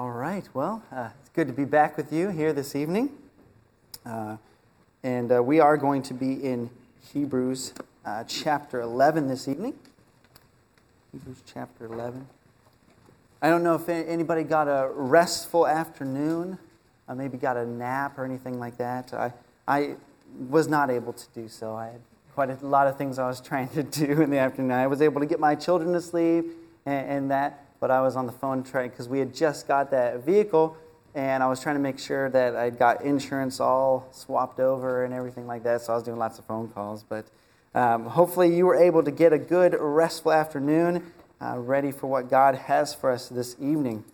All right. Well, uh, it's good to be back with you here this evening. Uh, and uh, we are going to be in Hebrews uh, chapter 11 this evening. Hebrews chapter 11. I don't know if anybody got a restful afternoon, uh, maybe got a nap or anything like that. I, I was not able to do so. I had quite a lot of things I was trying to do in the afternoon. I was able to get my children to sleep and, and that but I was on the phone trying because we had just got that vehicle and I was trying to make sure that I'd got insurance all swapped over and everything like that. So I was doing lots of phone calls. But um, hopefully, you were able to get a good, restful afternoon uh, ready for what God has for us this evening.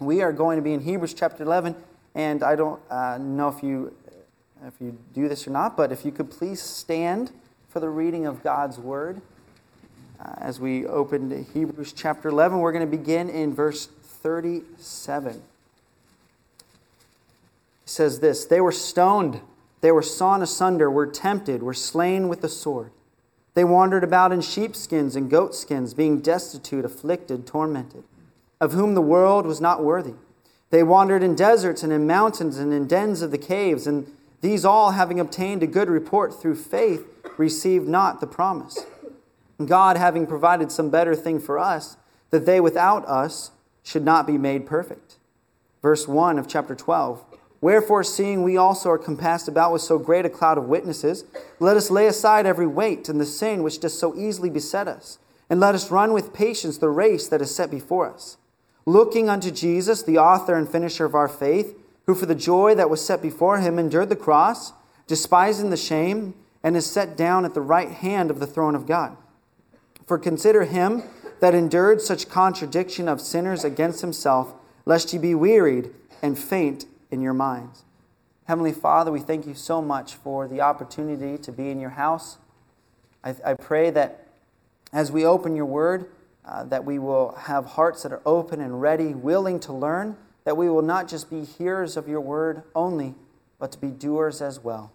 We are going to be in Hebrews chapter 11, and I don't uh, know if you, if you do this or not, but if you could please stand for the reading of God's word. Uh, as we open to Hebrews chapter 11, we're going to begin in verse 37. It says this They were stoned, they were sawn asunder, were tempted, were slain with the sword. They wandered about in sheepskins and goatskins, being destitute, afflicted, tormented, of whom the world was not worthy. They wandered in deserts and in mountains and in dens of the caves, and these all, having obtained a good report through faith, received not the promise. God having provided some better thing for us, that they without us should not be made perfect. Verse 1 of chapter 12. Wherefore, seeing we also are compassed about with so great a cloud of witnesses, let us lay aside every weight and the sin which does so easily beset us, and let us run with patience the race that is set before us. Looking unto Jesus, the author and finisher of our faith, who for the joy that was set before him endured the cross, despising the shame, and is set down at the right hand of the throne of God. For consider him that endured such contradiction of sinners against himself, lest ye be wearied and faint in your minds. Heavenly Father, we thank you so much for the opportunity to be in your house. I, I pray that as we open your word, uh, that we will have hearts that are open and ready, willing to learn, that we will not just be hearers of your word only, but to be doers as well.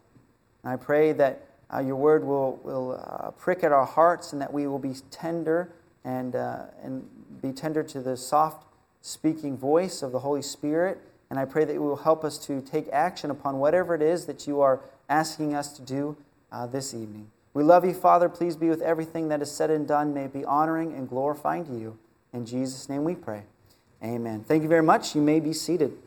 And I pray that uh, your word will, will uh, prick at our hearts and that we will be tender and, uh, and be tender to the soft speaking voice of the Holy Spirit. And I pray that you will help us to take action upon whatever it is that you are asking us to do uh, this evening. We love you, Father. Please be with everything that is said and done. May it be honoring and glorifying to you. In Jesus' name we pray. Amen. Thank you very much. You may be seated.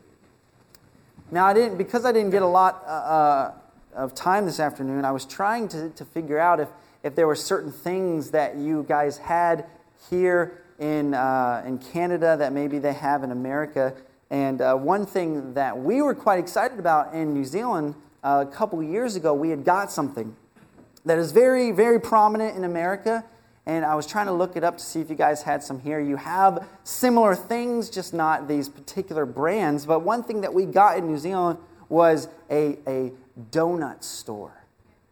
Now, I didn't, because I didn't get a lot uh, uh of time this afternoon, I was trying to, to figure out if, if there were certain things that you guys had here in, uh, in Canada that maybe they have in America. And uh, one thing that we were quite excited about in New Zealand uh, a couple years ago, we had got something that is very, very prominent in America. And I was trying to look it up to see if you guys had some here. You have similar things, just not these particular brands. But one thing that we got in New Zealand was a, a donut store.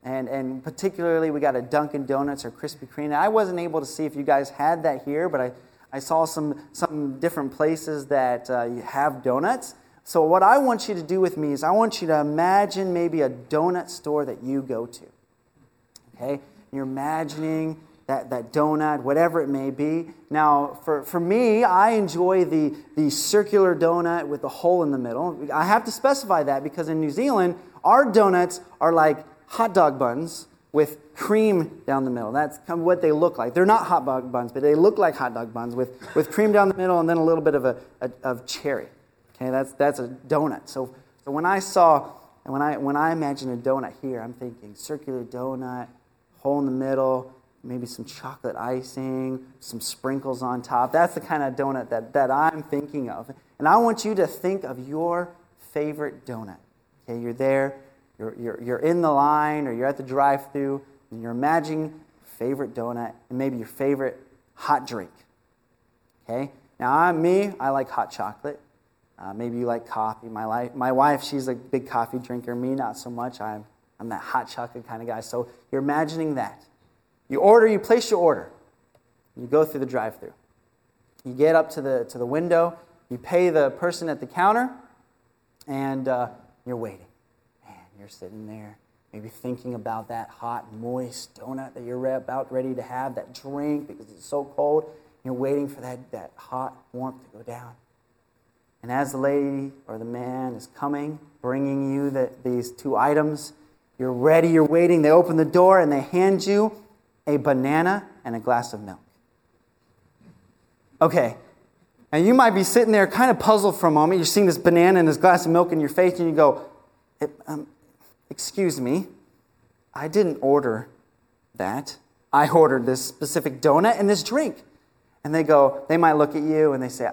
And, and particularly, we got a Dunkin' Donuts or Krispy Kreme. I wasn't able to see if you guys had that here, but I, I saw some, some different places that uh, you have donuts. So, what I want you to do with me is I want you to imagine maybe a donut store that you go to. Okay? You're imagining that, that donut, whatever it may be. Now, for, for me, I enjoy the, the circular donut with the hole in the middle. I have to specify that because in New Zealand, our donuts are like hot dog buns with cream down the middle. That's kind of what they look like. They're not hot dog buns, but they look like hot dog buns with, with cream down the middle and then a little bit of, a, a of cherry. Okay, that's, that's a donut. So, so when I saw, and when I, when I imagine a donut here, I'm thinking circular donut, hole in the middle, maybe some chocolate icing, some sprinkles on top. That's the kind of donut that, that I'm thinking of. And I want you to think of your favorite donut. Okay, you're there, you're, you're, you're in the line, or you're at the drive through, and you're imagining favorite donut and maybe your favorite hot drink. Okay? Now, I'm me, I like hot chocolate. Uh, maybe you like coffee. My, life, my wife, she's a big coffee drinker. Me, not so much. I'm, I'm that hot chocolate kind of guy. So you're imagining that. You order, you place your order. You go through the drive through. You get up to the, to the window, you pay the person at the counter, and uh, you're waiting. Man, you're sitting there, maybe thinking about that hot, moist donut that you're about ready to have, that drink because it's so cold. You're waiting for that, that hot warmth to go down. And as the lady or the man is coming, bringing you the, these two items, you're ready, you're waiting. They open the door and they hand you a banana and a glass of milk. Okay, and you might be sitting there kind of puzzled for a moment. You're seeing this banana and this glass of milk in your face, and you go, um, Excuse me, I didn't order that. I ordered this specific donut and this drink. And they go, they might look at you and they say,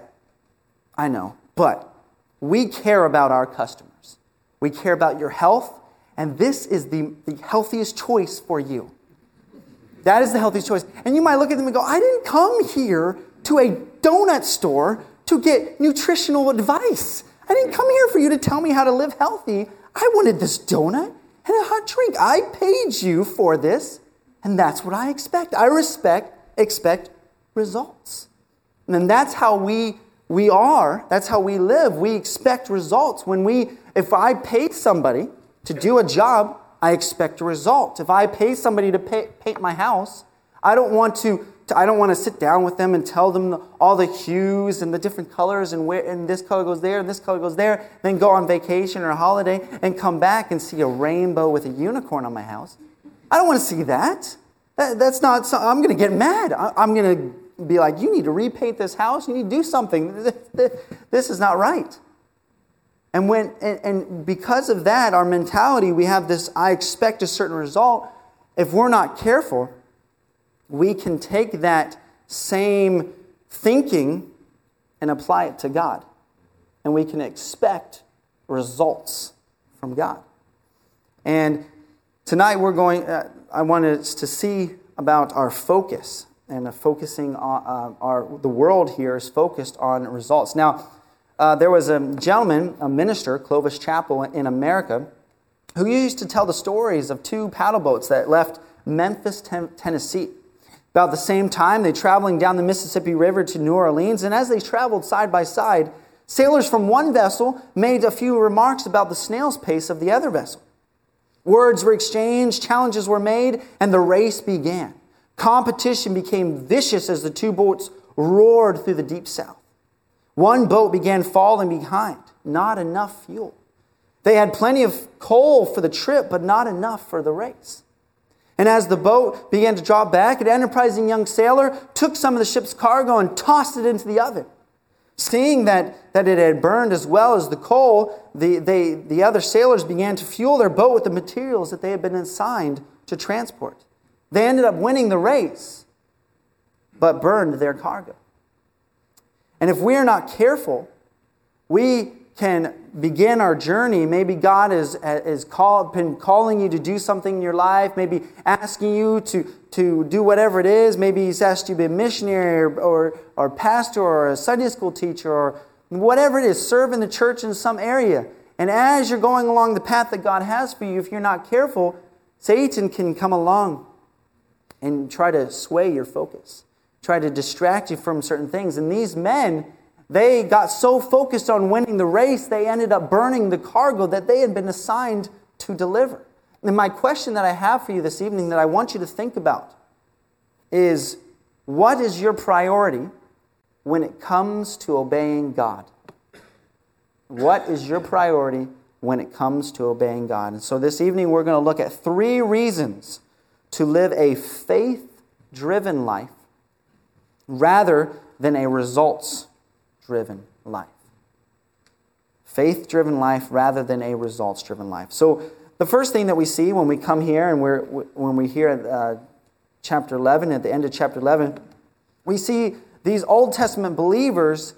I know, but we care about our customers. We care about your health, and this is the, the healthiest choice for you. That is the healthiest choice. And you might look at them and go, I didn't come here to a donut store to get nutritional advice. I didn't come here for you to tell me how to live healthy. I wanted this donut and a hot drink. I paid you for this, and that's what I expect. I respect, expect results. And that's how we, we are, that's how we live. We expect results. When we, if I paid somebody to do a job, I expect a result. If I pay somebody to pay, paint my house, I don't want to, to, I don't want to sit down with them and tell them the, all the hues and the different colors and where and this color goes there and this color goes there, then go on vacation or a holiday and come back and see a rainbow with a unicorn on my house. I don't want to see that. that that's not. I'm going to get mad. I, I'm going to be like, you need to repaint this house. You need to do something. This is not right. And when and, and because of that, our mentality, we have this. I expect a certain result. If we're not careful we can take that same thinking and apply it to God. And we can expect results from God. And tonight we're going, uh, I want us to see about our focus and focusing on uh, our, the world here is focused on results. Now, uh, there was a gentleman, a minister, Clovis Chappell in America, who used to tell the stories of two paddle boats that left Memphis, Tennessee. About the same time, they traveling down the Mississippi River to New Orleans, and as they traveled side by side, sailors from one vessel made a few remarks about the snail's pace of the other vessel. Words were exchanged, challenges were made, and the race began. Competition became vicious as the two boats roared through the deep south. One boat began falling behind, not enough fuel. They had plenty of coal for the trip, but not enough for the race. And as the boat began to draw back, an enterprising young sailor took some of the ship's cargo and tossed it into the oven. Seeing that, that it had burned as well as the coal, the, they, the other sailors began to fuel their boat with the materials that they had been assigned to transport. They ended up winning the race, but burned their cargo. And if we are not careful, we can begin our journey. Maybe God has is call, been calling you to do something in your life, maybe asking you to, to do whatever it is. Maybe He's asked you to be a missionary or, or, or pastor or a Sunday school teacher or whatever it is, serve in the church in some area. And as you're going along the path that God has for you, if you're not careful, Satan can come along and try to sway your focus, try to distract you from certain things. And these men, they got so focused on winning the race, they ended up burning the cargo that they had been assigned to deliver. And my question that I have for you this evening that I want you to think about is what is your priority when it comes to obeying God? What is your priority when it comes to obeying God? And so this evening we're going to look at three reasons to live a faith driven life rather than a results driven life. Faith driven life rather than a results driven life. So, the first thing that we see when we come here and we're, when we hear uh, chapter 11, at the end of chapter 11, we see these Old Testament believers.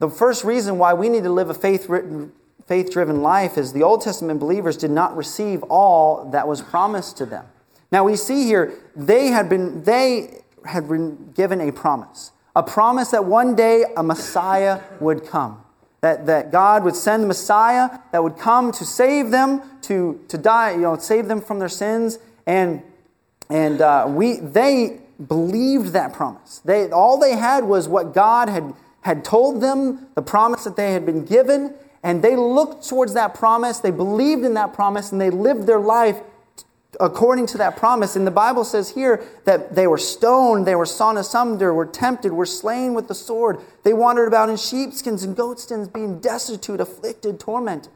The first reason why we need to live a faith faith driven life is the Old Testament believers did not receive all that was promised to them. Now we see here they had been they had been given a promise a promise that one day a Messiah would come. That, that God would send the Messiah that would come to save them, to, to die, you know, save them from their sins. And, and uh, we, they believed that promise. They, all they had was what God had, had told them, the promise that they had been given, and they looked towards that promise, they believed in that promise, and they lived their life according to that promise. And the Bible says here that they were stoned, they were sawn asunder, were tempted, were slain with the sword. They wandered about in sheepskins and goatskins, being destitute, afflicted, tormented.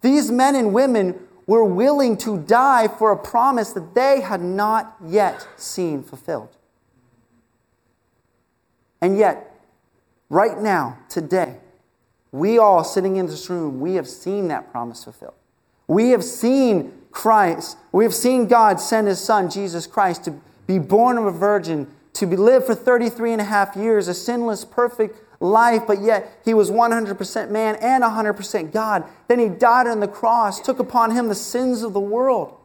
These men and women were willing to die for a promise that they had not yet seen fulfilled. And yet, right now, today, we all sitting in this room, we have seen that promise fulfilled. We have seen Christ, we have seen God send his son, Jesus Christ, to be born of a virgin, to be live for 33 and a half years, a sinless, perfect life, but yet he was 100% man and 100% God. Then he died on the cross, took upon him the sins of the world,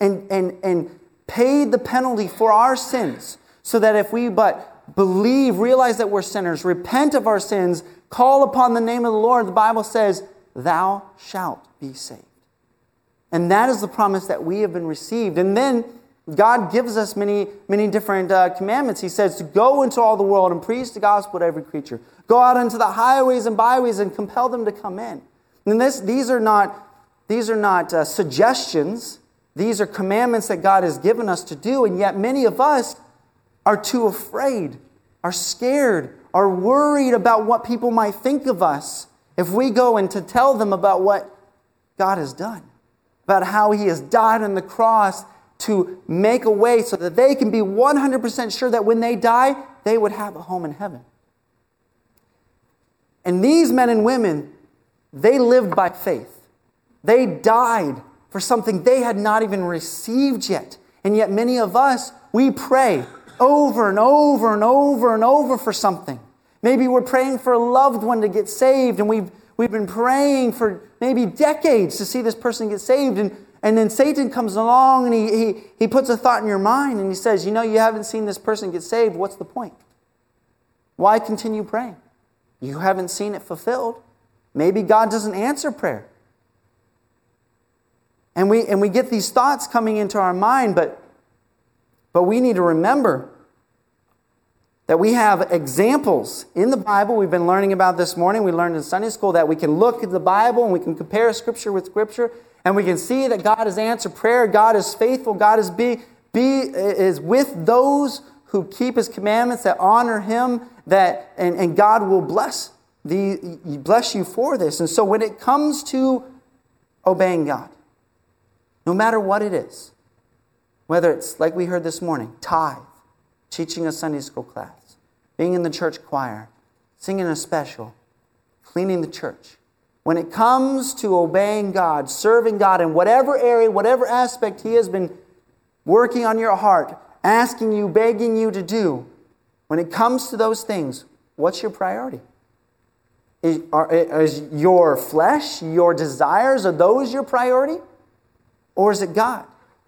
and, and, and paid the penalty for our sins, so that if we but believe, realize that we're sinners, repent of our sins, call upon the name of the Lord, the Bible says, Thou shalt be saved. And that is the promise that we have been received. And then God gives us many, many different uh, commandments. He says to go into all the world and preach the gospel to every creature. Go out into the highways and byways and compel them to come in. And this, these are not, these are not uh, suggestions. These are commandments that God has given us to do. And yet many of us are too afraid, are scared, are worried about what people might think of us if we go and to tell them about what God has done about how he has died on the cross to make a way so that they can be 100% sure that when they die, they would have a home in heaven. And these men and women, they lived by faith. They died for something they had not even received yet. And yet, many of us, we pray over and over and over and over for something. Maybe we're praying for a loved one to get saved, and we've We've been praying for maybe decades to see this person get saved. And, and then Satan comes along and he, he, he puts a thought in your mind and he says, You know, you haven't seen this person get saved. What's the point? Why continue praying? You haven't seen it fulfilled. Maybe God doesn't answer prayer. And we, and we get these thoughts coming into our mind, but, but we need to remember that we have examples in the Bible. We've been learning about this morning. We learned in Sunday school that we can look at the Bible and we can compare Scripture with Scripture, and we can see that God has answered prayer. God is faithful. God is be, be is with those who keep His commandments that honor Him. That and, and God will bless the bless you for this. And so when it comes to obeying God, no matter what it is, whether it's like we heard this morning, tithe, teaching a Sunday school class being in the church choir, singing a special, cleaning the church. When it comes to obeying God, serving God in whatever area, whatever aspect He has been working on your heart, asking you, begging you to do, when it comes to those things, what's your priority? Is, are, is your flesh, your desires, are those your priority? Or is it God?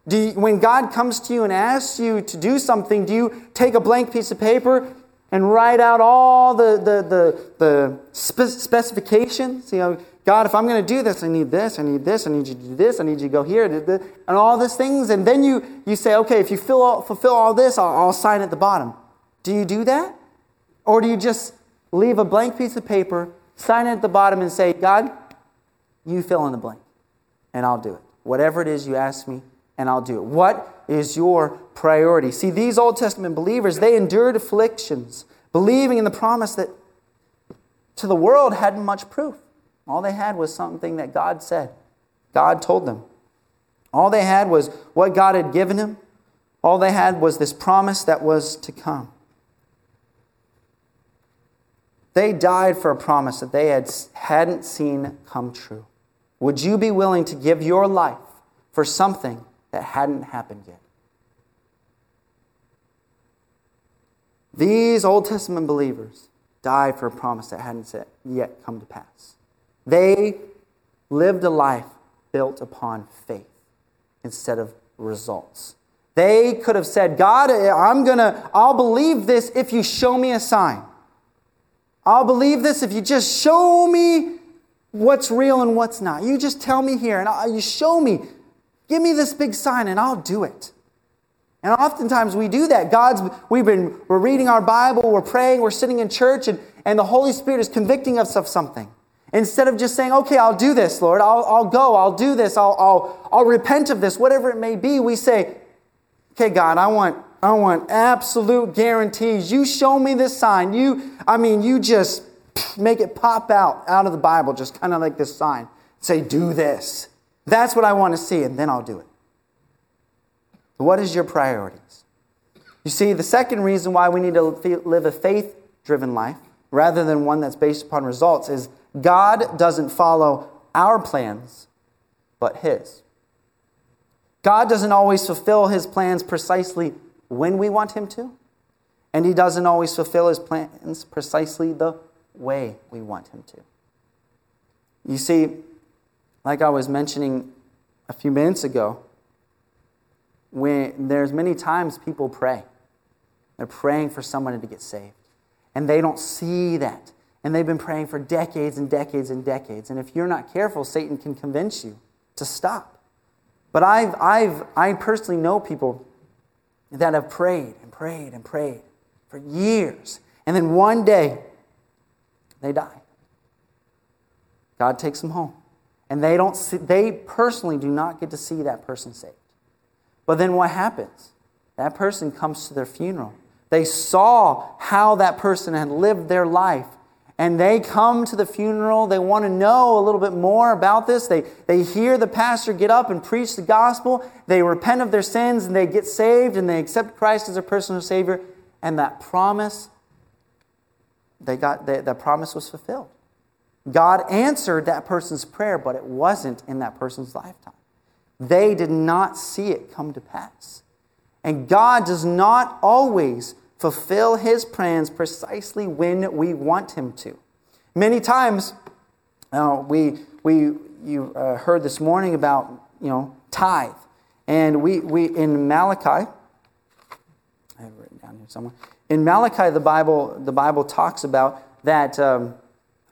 Do you, when God comes to you and asks you to do something, do you take a blank piece of paper and write out all the, the, the, the specifications. You know, God, if I'm going to do this, I need this, I need this, I need you to do this, I need you to go here, and all these things. And then you, you say, okay, if you fill all, fulfill all this, I'll, I'll sign at the bottom. Do you do that? Or do you just leave a blank piece of paper, sign it at the bottom, and say, God, you fill in the blank, and I'll do it. Whatever it is you ask me, and I'll do it. What is your priority? See, these Old Testament believers, they endured afflictions, believing in the promise that to the world hadn't much proof. All they had was something that God said, God told them. All they had was what God had given them. All they had was this promise that was to come. They died for a promise that they had, hadn't seen come true. Would you be willing to give your life for something that hadn't happened yet. These Old Testament believers died for a promise that hadn't yet come to pass. They lived a life built upon faith instead of results. They could have said, God, I'm going to, I'll believe this if you show me a sign. I'll believe this if you just show me what's real and what's not. You just tell me here and I, you show me Give me this big sign and I'll do it. And oftentimes we do that. God's, we've been, we're reading our Bible, we're praying, we're sitting in church, and, and the Holy Spirit is convicting us of something. Instead of just saying, okay, I'll do this, Lord, I'll, I'll go, I'll do this, I'll, I'll, I'll repent of this, whatever it may be, we say, okay, God, I want, I want absolute guarantees. You show me this sign. You, I mean, you just make it pop out out of the Bible, just kind of like this sign. Say, do this. That's what I want to see, and then I'll do it. What is your priorities? You see, the second reason why we need to live a faith driven life rather than one that's based upon results is God doesn't follow our plans, but His. God doesn't always fulfill His plans precisely when we want Him to, and He doesn't always fulfill His plans precisely the way we want Him to. You see, like I was mentioning a few minutes ago, when there's many times people pray. They're praying for someone to get saved. And they don't see that. And they've been praying for decades and decades and decades. And if you're not careful, Satan can convince you to stop. But I've, I've, I personally know people that have prayed and prayed and prayed for years. And then one day, they die. God takes them home. And they, don't see, they personally do not get to see that person saved. But then what happens? That person comes to their funeral. They saw how that person had lived their life. And they come to the funeral. They want to know a little bit more about this. They, they hear the pastor get up and preach the gospel. They repent of their sins and they get saved and they accept Christ as their personal Savior. And that promise, they got, that promise was fulfilled. God answered that person's prayer, but it wasn't in that person's lifetime. They did not see it come to pass. And God does not always fulfill his plans precisely when we want him to. Many times, uh, we, we, you uh, heard this morning about, you know, tithe. And we, we in Malachi, I have it written down here somewhere. In Malachi, the Bible, the Bible talks about that. Um,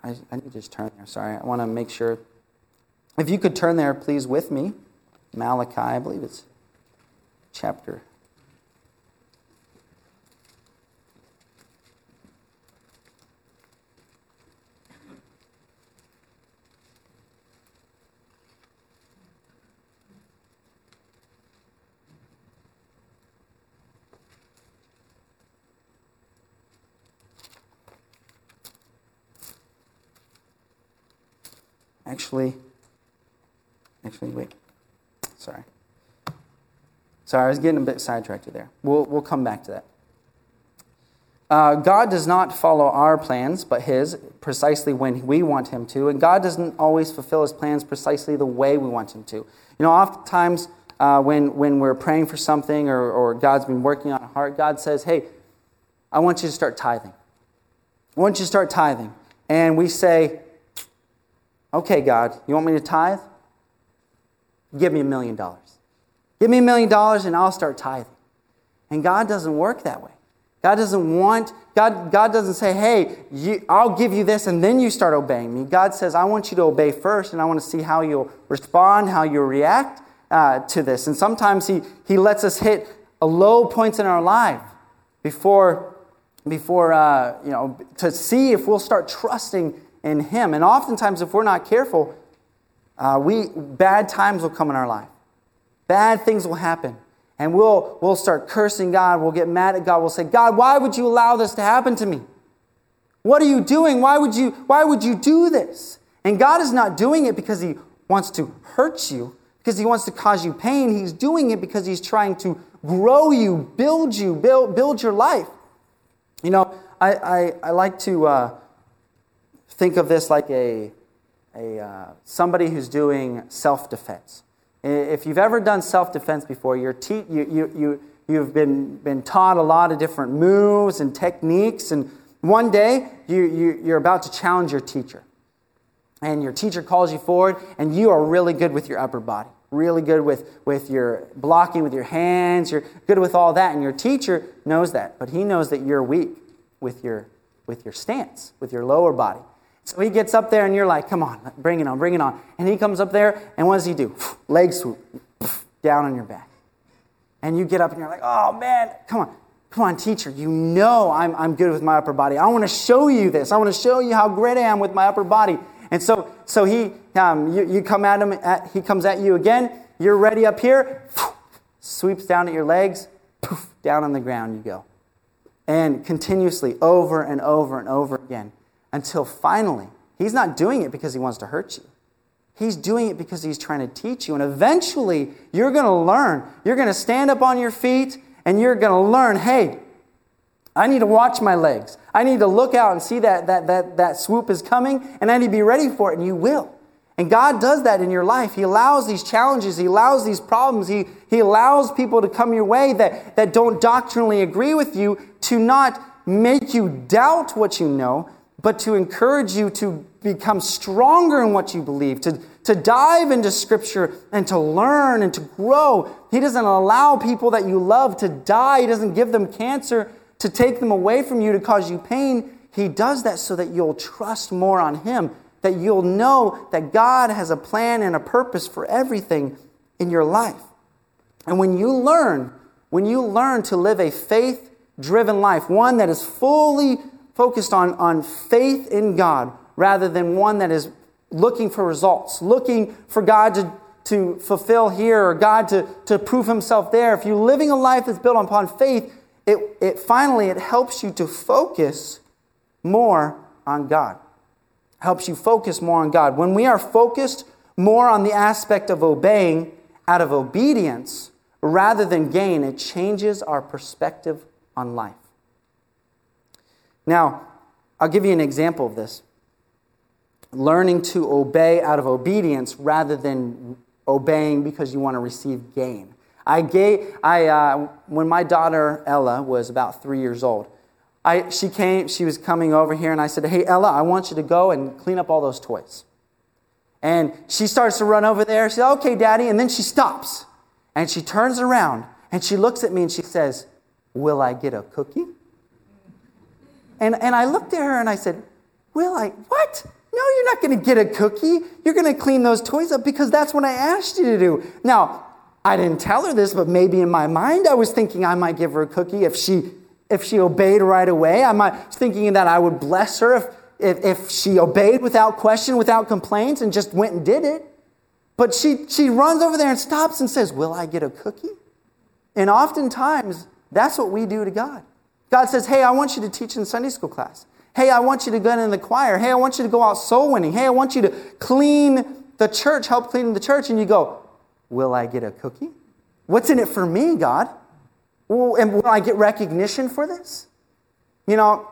I, I need to just turn there. Sorry, I want to make sure. If you could turn there, please, with me. Malachi, I believe it's chapter Actually, actually, wait. Sorry. Sorry, I was getting a bit sidetracked there. We'll, we'll come back to that. Uh, God does not follow our plans, but His, precisely when we want Him to. And God doesn't always fulfill His plans precisely the way we want Him to. You know, oftentimes uh, when, when we're praying for something or, or God's been working on a heart, God says, Hey, I want you to start tithing. I want you to start tithing. And we say, Okay, God, you want me to tithe? Give me a million dollars. Give me a million dollars and I'll start tithing. And God doesn't work that way. God doesn't want, God, God doesn't say, hey, you, I'll give you this and then you start obeying me. God says, I want you to obey first and I want to see how you'll respond, how you'll react uh, to this. And sometimes he, he lets us hit a low points in our life before, before uh, you know, to see if we'll start trusting in Him. And oftentimes, if we're not careful, uh, we, bad times will come in our life. Bad things will happen. And we'll, we'll start cursing God. We'll get mad at God. We'll say, God, why would you allow this to happen to me? What are you doing? Why would you, why would you do this? And God is not doing it because He wants to hurt you, because He wants to cause you pain. He's doing it because He's trying to grow you, build you, build, build your life. You know, I, I, I like to uh, think of this like a, a, uh, somebody who's doing self defense. If you've ever done self defense before, you're te- you, you, you, you've been, been taught a lot of different moves and techniques, and one day you, you, you're about to challenge your teacher. And your teacher calls you forward, and you are really good with your upper body, really good with, with your blocking with your hands, you're good with all that. And your teacher knows that, but he knows that you're weak with your, with your stance, with your lower body. So he gets up there, and you're like, come on, bring it on, bring it on. And he comes up there, and what does he do? Leg swoop, down on your back. And you get up, and you're like, oh man, come on. Come on, teacher, you know I'm, I'm good with my upper body. I want to show you this. I want to show you how great I am with my upper body. And so, so he, um, you, you come at him, at, he comes at you again. You're ready up here, sweeps down at your legs, poof, down on the ground you go. And continuously, over and over and over again, until finally, he's not doing it because he wants to hurt you. He's doing it because he's trying to teach you. And eventually, you're going to learn. You're going to stand up on your feet and you're going to learn hey, I need to watch my legs. I need to look out and see that, that, that, that swoop is coming, and I need to be ready for it, and you will. And God does that in your life. He allows these challenges, He allows these problems, He, he allows people to come your way that, that don't doctrinally agree with you to not make you doubt what you know, but to encourage you to become stronger in what you believe, to, to dive into Scripture and to learn and to grow. He doesn't allow people that you love to die, He doesn't give them cancer to take them away from you to cause you pain. He does that so that you'll trust more on Him, that you'll know that God has a plan and a purpose for everything in your life. And when you learn, when you learn to live a faith driven life, one that is fully focused on, on faith in God rather than one that is looking for results, looking for God to, to fulfill here or God to, to prove himself there. If you're living a life that's built upon faith, it, it finally it helps you to focus more on God. Helps you focus more on God. When we are focused more on the aspect of obeying out of obedience rather than gain, it changes our perspective on life. Now, I'll give you an example of this. Learning to obey out of obedience rather than obeying because you want to receive gain. I gave, I, uh, when my daughter Ella was about three years old, I, she came, she was coming over here, and I said, Hey, Ella, I want you to go and clean up all those toys. And she starts to run over there. She says, Okay, Daddy. And then she stops. And she turns around and she looks at me and she says, Will I get a cookie? And, and I looked at her and I said, Will I? What? No, you're not going to get a cookie. You're going to clean those toys up because that's what I asked you to do. Now, I didn't tell her this, but maybe in my mind I was thinking I might give her a cookie if she if she obeyed right away. I might thinking that I would bless her if, if, if she obeyed without question, without complaints, and just went and did it. But she, she runs over there and stops and says, Will I get a cookie? And oftentimes, that's what we do to God. God says, Hey, I want you to teach in Sunday school class. Hey, I want you to go in the choir. Hey, I want you to go out soul winning. Hey, I want you to clean the church, help clean the church. And you go, Will I get a cookie? What's in it for me, God? And will I get recognition for this? You know,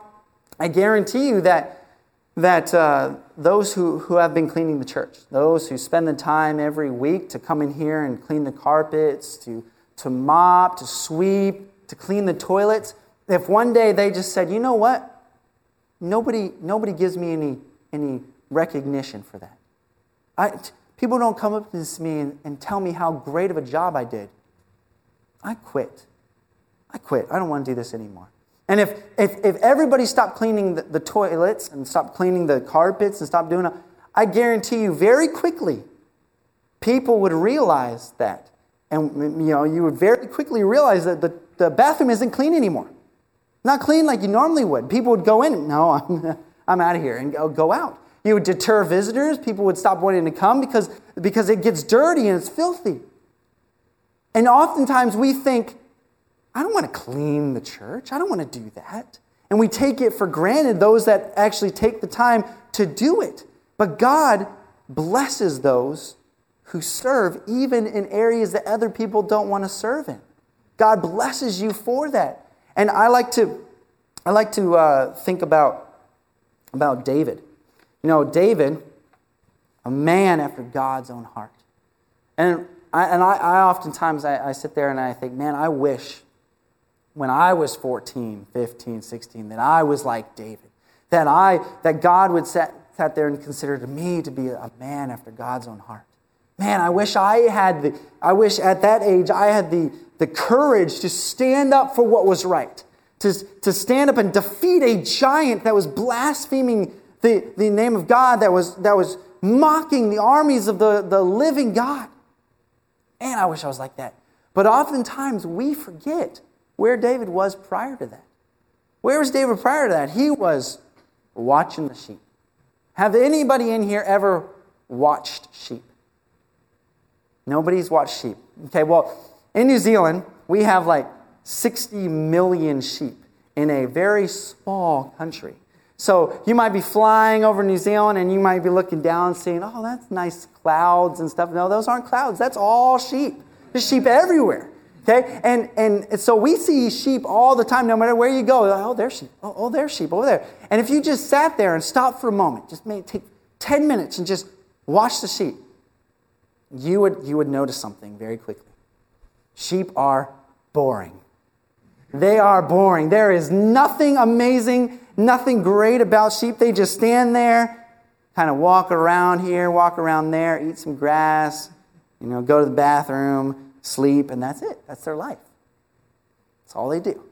I guarantee you that, that uh, those who, who have been cleaning the church, those who spend the time every week to come in here and clean the carpets, to, to mop, to sweep, to clean the toilets, if one day they just said, you know what? Nobody, nobody gives me any, any recognition for that. I, People don't come up to me and, and tell me how great of a job I did. I quit. I quit. I don't want to do this anymore. And if, if, if everybody stopped cleaning the, the toilets and stopped cleaning the carpets and stopped doing it, I guarantee you very quickly, people would realize that. And you know, you would very quickly realize that the, the bathroom isn't clean anymore. Not clean like you normally would. People would go in, no, I'm, I'm out of here, and go, go out. You would deter visitors. People would stop wanting to come because, because it gets dirty and it's filthy. And oftentimes we think, I don't want to clean the church. I don't want to do that. And we take it for granted, those that actually take the time to do it. But God blesses those who serve even in areas that other people don't want to serve in. God blesses you for that. And I like to, I like to uh, think about, about David. You know, David, a man after God's own heart. And I, and I, I oftentimes I, I sit there and I think, man, I wish when I was 14, 15, 16, that I was like David. That I that God would sat, sat there and considered me to be a man after God's own heart. Man, I wish I had the I wish at that age I had the, the courage to stand up for what was right. To, to stand up and defeat a giant that was blaspheming the, the name of God that was, that was mocking the armies of the, the living God. And I wish I was like that. But oftentimes we forget where David was prior to that. Where was David prior to that? He was watching the sheep, Have anybody in here ever watched sheep? Nobody's watched sheep. Okay, well, in New Zealand, we have like 60 million sheep in a very small country. So you might be flying over New Zealand and you might be looking down seeing, oh, that's nice clouds and stuff. No, those aren't clouds. That's all sheep. There's sheep everywhere. Okay? And, and so we see sheep all the time, no matter where you go. Oh, there's sheep. Oh, oh, there's sheep over there. And if you just sat there and stopped for a moment, just take 10 minutes and just watch the sheep, you would, you would notice something very quickly. Sheep are boring. They are boring. There is nothing amazing, nothing great about sheep. They just stand there, kind of walk around here, walk around there, eat some grass, you know, go to the bathroom, sleep, and that's it. That's their life. That's all they do.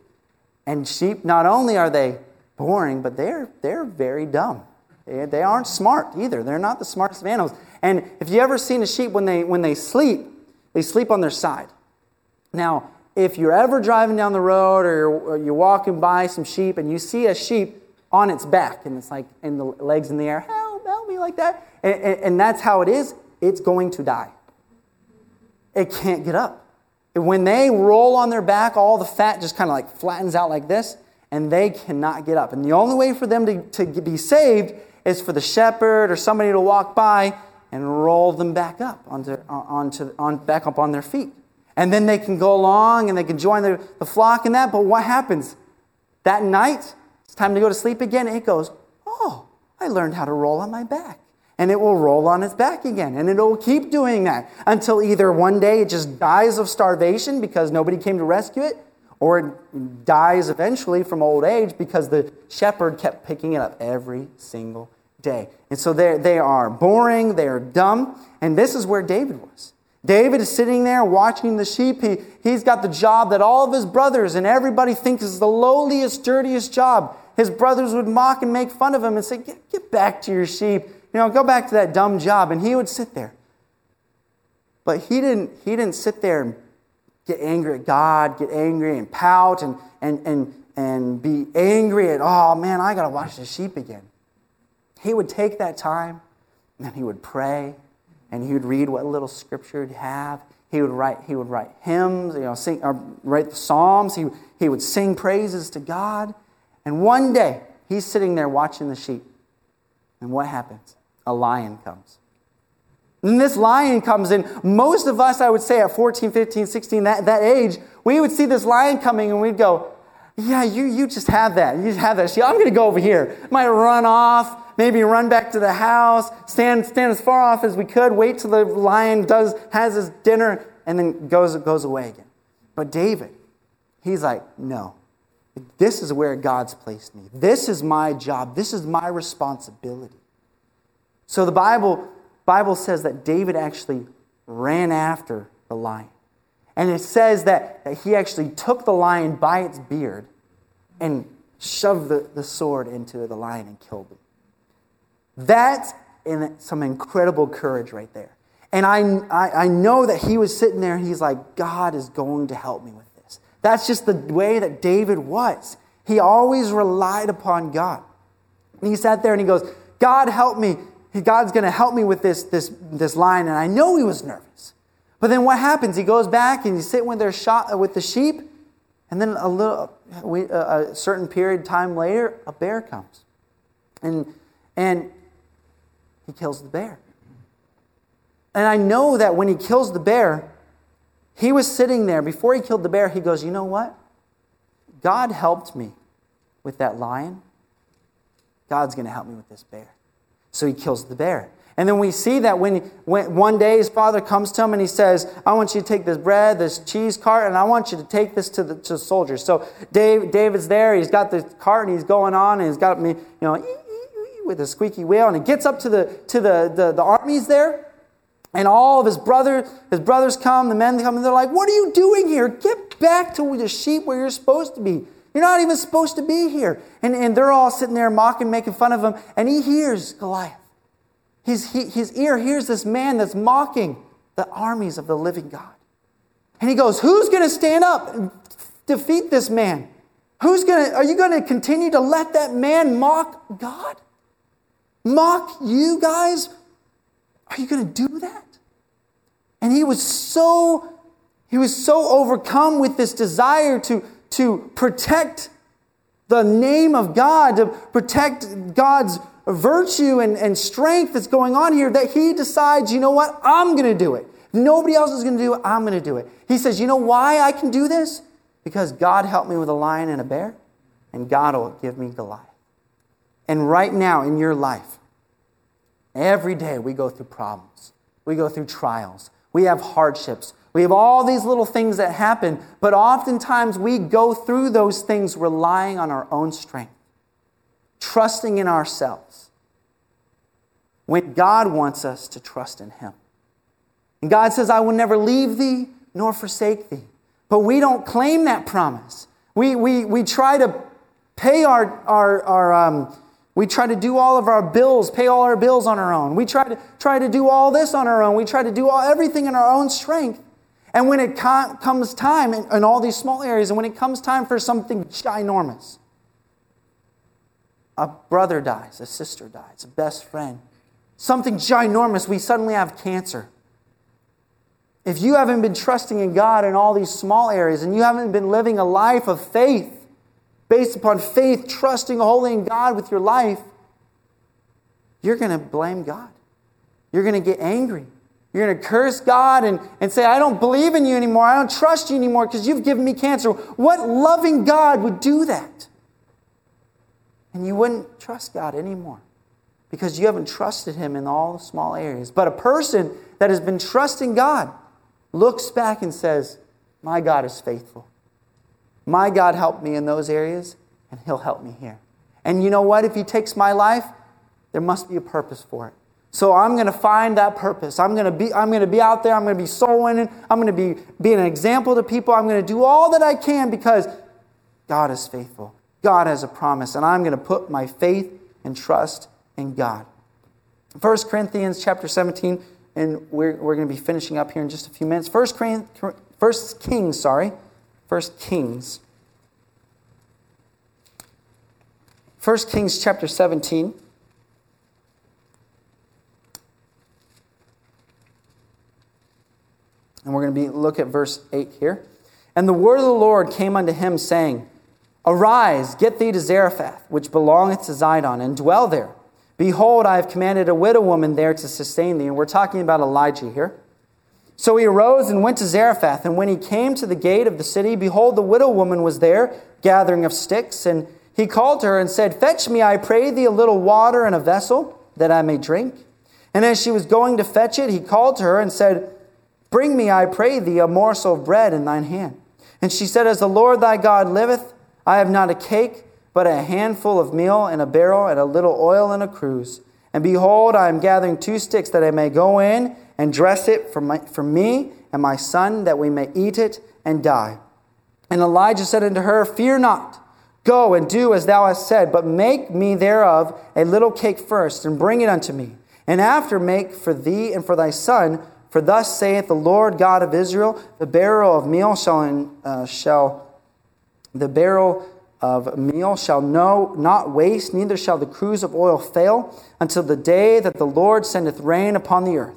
And sheep, not only are they boring, but they're, they're very dumb. They, aren't smart either. They're not the smartest of animals. And if you ever seen a sheep when they, when they sleep, they sleep on their side. Now, if you're ever driving down the road or you're, or you're, walking by some sheep and you see a sheep on its back and it's like, and the legs in the air, help, help me like that, and, and, and that's how it is, it's going to die. It can't get up. When they roll on their back, all the fat just kind of like flattens out like this, and they cannot get up. And the only way for them to, to be saved is for the shepherd or somebody to walk by and roll them back up onto, onto, on, back up on their feet. And then they can go along and they can join the, the flock and that. But what happens? That night, it's time to go to sleep again. It goes, Oh, I learned how to roll on my back. And it will roll on its back again. And it will keep doing that until either one day it just dies of starvation because nobody came to rescue it, or it dies eventually from old age because the shepherd kept picking it up every single day. And so they are boring, they are dumb. And this is where David was. David is sitting there watching the sheep. He, he's got the job that all of his brothers and everybody thinks is the lowliest, dirtiest job. His brothers would mock and make fun of him and say, Get, get back to your sheep. You know, go back to that dumb job. And he would sit there. But he didn't, he didn't sit there and get angry at God, get angry and pout and, and, and, and be angry at, oh man, I got to watch the sheep again. He would take that time and he would pray and he would read what little scripture he'd have. He would write, he would write hymns, you know, sing, or write the psalms. He, he would sing praises to God. And one day, he's sitting there watching the sheep. And what happens? A lion comes. And this lion comes in. Most of us, I would say, at 14, 15, 16, that, that age, we would see this lion coming and we'd go, Yeah, you, you just have that. You just have that. See, I'm going to go over here. Might run off maybe run back to the house, stand, stand as far off as we could, wait till the lion does, has his dinner, and then goes, goes away again. But David, he's like, no, this is where God's placed me. This is my job. This is my responsibility. So the Bible, Bible says that David actually ran after the lion. And it says that, that he actually took the lion by its beard and shoved the, the sword into the lion and killed him. That's some incredible courage right there. And I, I, I know that he was sitting there and he's like, God is going to help me with this. That's just the way that David was. He always relied upon God. And he sat there and he goes, God help me. God's going to help me with this, this, this line. And I know he was nervous. But then what happens? He goes back and he's sitting with, their shot, uh, with the sheep. And then a little, uh, a certain period of time later, a bear comes. And, and he kills the bear. And I know that when he kills the bear, he was sitting there. Before he killed the bear, he goes, You know what? God helped me with that lion. God's going to help me with this bear. So he kills the bear. And then we see that when, when one day his father comes to him and he says, I want you to take this bread, this cheese cart, and I want you to take this to the, to the soldiers. So Dave, David's there, he's got the cart and he's going on and he's got me, you know, with a squeaky wheel, and he gets up to the to the, the, the armies there. And all of his brother, his brothers come, the men come, and they're like, What are you doing here? Get back to the sheep where you're supposed to be. You're not even supposed to be here. And, and they're all sitting there mocking, making fun of him. And he hears Goliath. His, he, his ear hears this man that's mocking the armies of the living God. And he goes, Who's going to stand up and defeat this man? Who's going to, are you going to continue to let that man mock God? Mock you guys? Are you going to do that? And he was so he was so overcome with this desire to, to protect the name of God, to protect God's virtue and, and strength that's going on here, that he decides, you know what, I'm going to do it. Nobody else is going to do it, I'm going to do it. He says, you know why I can do this? Because God helped me with a lion and a bear, and God will give me Goliath. And right now in your life, every day we go through problems, we go through trials, we have hardships, we have all these little things that happen, but oftentimes we go through those things relying on our own strength, trusting in ourselves. When God wants us to trust in Him. And God says, I will never leave thee nor forsake thee. But we don't claim that promise. We, we, we try to pay our, our, our um, we try to do all of our bills, pay all our bills on our own. We try to, try to do all this on our own. We try to do all, everything in our own strength. And when it comes time in, in all these small areas, and when it comes time for something ginormous, a brother dies, a sister dies, a best friend, something ginormous, we suddenly have cancer. If you haven't been trusting in God in all these small areas and you haven't been living a life of faith, based upon faith, trusting wholly in God with your life, you're going to blame God. You're going to get angry. You're going to curse God and, and say, I don't believe in you anymore. I don't trust you anymore because you've given me cancer. What loving God would do that? And you wouldn't trust God anymore because you haven't trusted Him in all the small areas. But a person that has been trusting God looks back and says, My God is faithful. My God helped me in those areas, and He'll help me here. And you know what? If He takes my life, there must be a purpose for it. So I'm going to find that purpose. I'm going to be, I'm going to be out there. I'm going to be soul winning. I'm going to be, being an example to people. I'm going to do all that I can because God is faithful. God has a promise. And I'm going to put my faith and trust in God. 1 Corinthians chapter 17, and we're, we're going to be finishing up here in just a few minutes. 1, First Kings, sorry. 1 Kings. 1 Kings chapter 17. And we're going to be look at verse 8 here. And the word of the Lord came unto him, saying, Arise, get thee to Zarephath, which belongeth to Zidon, and dwell there. Behold, I have commanded a widow woman there to sustain thee. And we're talking about Elijah here. So he arose and went to Zarephath. And when he came to the gate of the city, behold, the widow woman was there, gathering of sticks. And he called to her and said, Fetch me, I pray thee, a little water in a vessel, that I may drink. And as she was going to fetch it, he called to her and said, Bring me, I pray thee, a morsel of bread in thine hand. And she said, As the Lord thy God liveth, I have not a cake, but a handful of meal in a barrel, and a little oil in a cruse. And behold, I am gathering two sticks that I may go in and dress it for, my, for me and my son, that we may eat it and die. And Elijah said unto her, Fear not. Go and do as thou hast said, but make me thereof a little cake first, and bring it unto me. And after make for thee and for thy son for thus saith the Lord God of Israel: The barrel of meal shall, uh, shall the barrel of meal shall no not waste, neither shall the cruse of oil fail, until the day that the Lord sendeth rain upon the earth.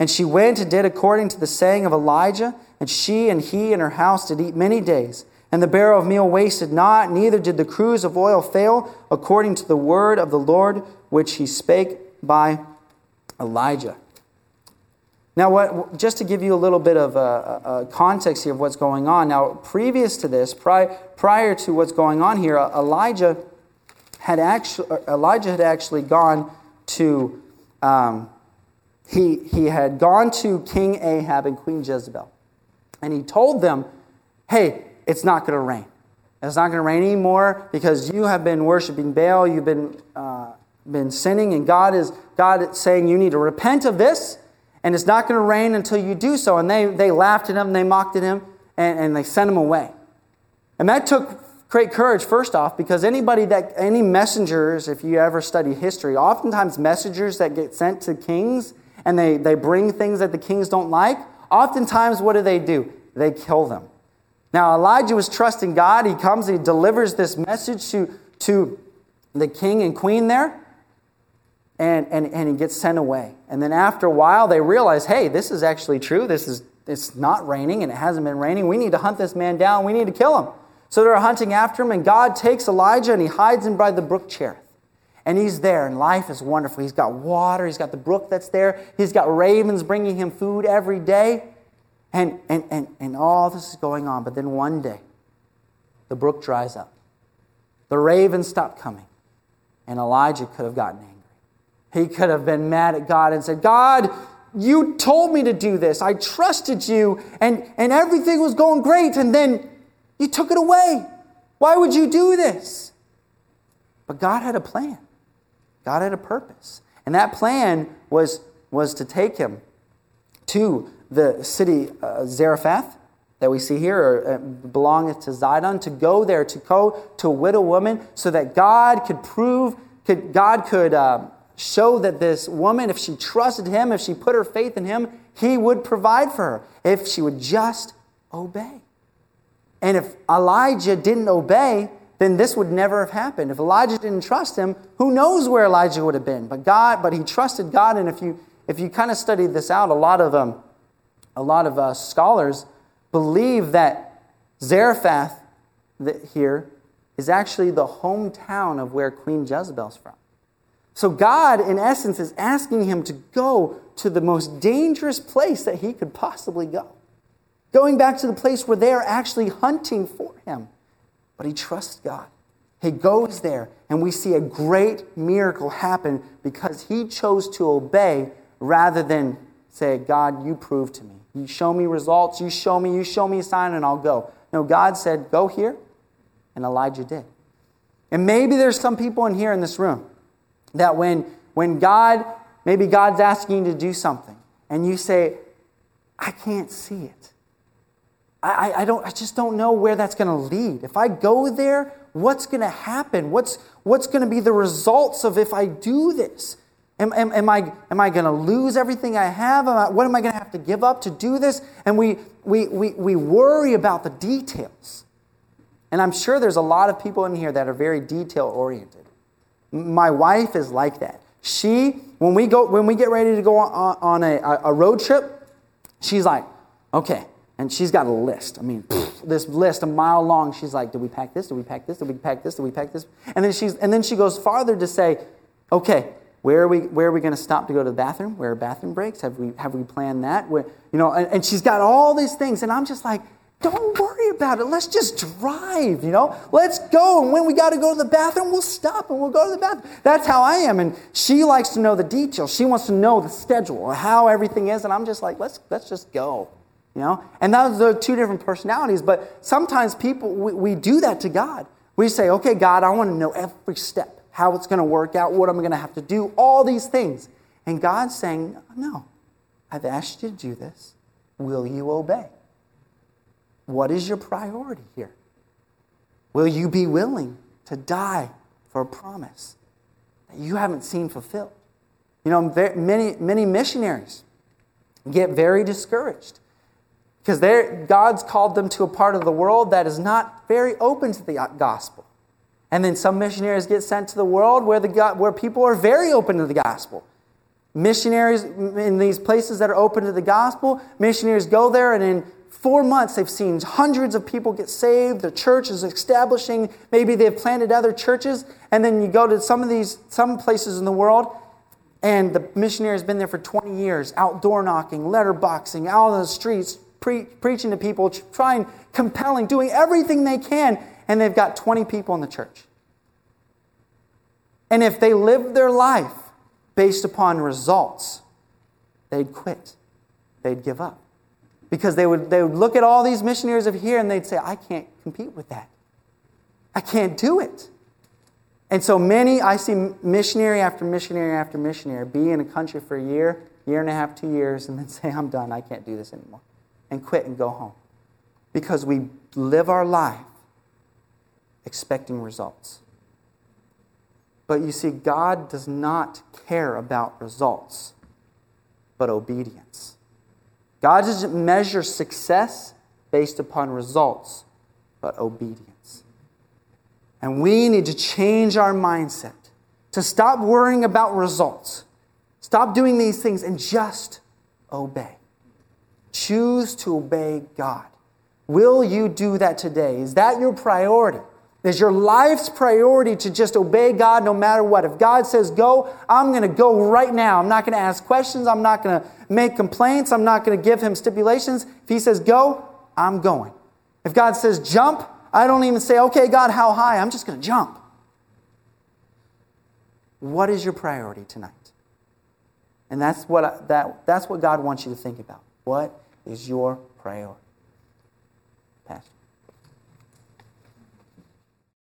And she went and did according to the saying of Elijah, and she and he and her house did eat many days. And the barrel of meal wasted not, neither did the cruse of oil fail, according to the word of the Lord which he spake by Elijah. Now, what, just to give you a little bit of a, a, context here of what's going on. Now, previous to this, pri- prior to what's going on here, Elijah had actually Elijah had actually gone to um, he he had gone to King Ahab and Queen Jezebel, and he told them, "Hey, it's not going to rain. It's not going to rain anymore because you have been worshiping Baal. You've been uh, been sinning, and God is God is saying you need to repent of this." and it's not going to rain until you do so. And they, they laughed at him, they mocked at him, and, and they sent him away. And that took great courage, first off, because anybody that, any messengers, if you ever study history, oftentimes messengers that get sent to kings and they, they bring things that the kings don't like, oftentimes what do they do? They kill them. Now, Elijah was trusting God. He comes, he delivers this message to, to the king and queen there. and, and, and he gets sent away. And then after a while, they realize, hey, this is actually true. This is it's not raining and it hasn't been raining. We need to hunt this man down. We need to kill him. So they're hunting after him, and God takes Elijah and he hides him by the brook Cherith. And he's there, and life is wonderful. He's got water, he's got the brook that's there, he's got ravens bringing him food every day. And, and, and, and all this is going on. But then one day, the brook dries up. The ravens stop coming. And Elijah could have gotten angry. He could have been mad at God and said, God, you told me to do this. I trusted you, and, and everything was going great, and then you took it away. Why would you do this? But God had a plan, God had a purpose. And that plan was, was to take him to the city uh, Zarephath that we see here, or, uh, belongeth to Zidon, to go there, to go to a widow woman, so that God could prove, could, God could uh, show that this woman, if she trusted him, if she put her faith in him, he would provide for her, if she would just obey. And if Elijah didn't obey, then this would never have happened. If Elijah didn't trust him, who knows where Elijah would have been? But God, but he trusted God, and if you if you kind of study this out, a lot of um, a lot of uh, scholars believe that Zarephath here is actually the hometown of where Queen Jezebel's from. So God, in essence, is asking him to go to the most dangerous place that he could possibly go. Going back to the place where they are actually hunting for him. But he trusts God. He goes there, and we see a great miracle happen because he chose to obey rather than say, God, you prove to me. You show me results, you show me, you show me a sign, and I'll go. No, God said, Go here, and Elijah did. And maybe there's some people in here in this room that when, when God, maybe God's asking you to do something, and you say, I can't see it. I, I, don't, I just don't know where that's going to lead. If I go there, what's going to happen? What's, what's going to be the results of if I do this? Am, am, am I, am I going to lose everything I have? Am I, what am I going to have to give up to do this? And we, we, we, we worry about the details. And I'm sure there's a lot of people in here that are very detail oriented. My wife is like that. She, when we, go, when we get ready to go on, on a, a road trip, she's like, okay, and she's got a list. I mean, this list a mile long. She's like, "Did we pack this? Did we pack this? Did we pack this? Did we pack this?" And then she's and then she goes farther to say, "Okay, where are we, where are we going to stop to go to the bathroom? Where are bathroom breaks? Have we, have we planned that? Where, you know, and, and she's got all these things. And I'm just like, don't worry about it. Let's just drive, you know? Let's go. And when we got to go to the bathroom, we'll stop and we'll go to the bathroom. That's how I am. And she likes to know the details. She wants to know the schedule, how everything is. And I'm just like, let's, let's just go, you know? And those are two different personalities. But sometimes people, we, we do that to God. We say, okay, God, I want to know every step how it's going to work out, what I'm going to have to do, all these things. And God's saying, No, I've asked you to do this. Will you obey? What is your priority here? Will you be willing to die for a promise that you haven't seen fulfilled? You know, many, many missionaries get very discouraged because God's called them to a part of the world that is not very open to the uh, gospel. And then some missionaries get sent to the world where, the, where people are very open to the gospel. Missionaries in these places that are open to the gospel, missionaries go there and in four months they've seen hundreds of people get saved. The church is establishing. Maybe they've planted other churches. And then you go to some of these, some places in the world and the missionary has been there for 20 years, outdoor knocking, letterboxing, out on the streets, pre- preaching to people, trying, compelling, doing everything they can and they've got 20 people in the church. And if they lived their life based upon results, they'd quit. They'd give up. Because they would, they would look at all these missionaries of here and they'd say, I can't compete with that. I can't do it. And so many, I see missionary after missionary after missionary be in a country for a year, year and a half, two years, and then say, I'm done, I can't do this anymore, and quit and go home. Because we live our life expecting results. But you see, God does not care about results, but obedience. God doesn't measure success based upon results, but obedience. And we need to change our mindset to stop worrying about results. Stop doing these things and just obey. Choose to obey God. Will you do that today? Is that your priority? Is your life's priority to just obey God no matter what? If God says go, I'm going to go right now. I'm not going to ask questions. I'm not going to make complaints. I'm not going to give him stipulations. If he says go, I'm going. If God says jump, I don't even say, okay, God, how high? I'm just going to jump. What is your priority tonight? And that's what, I, that, that's what God wants you to think about. What is your priority?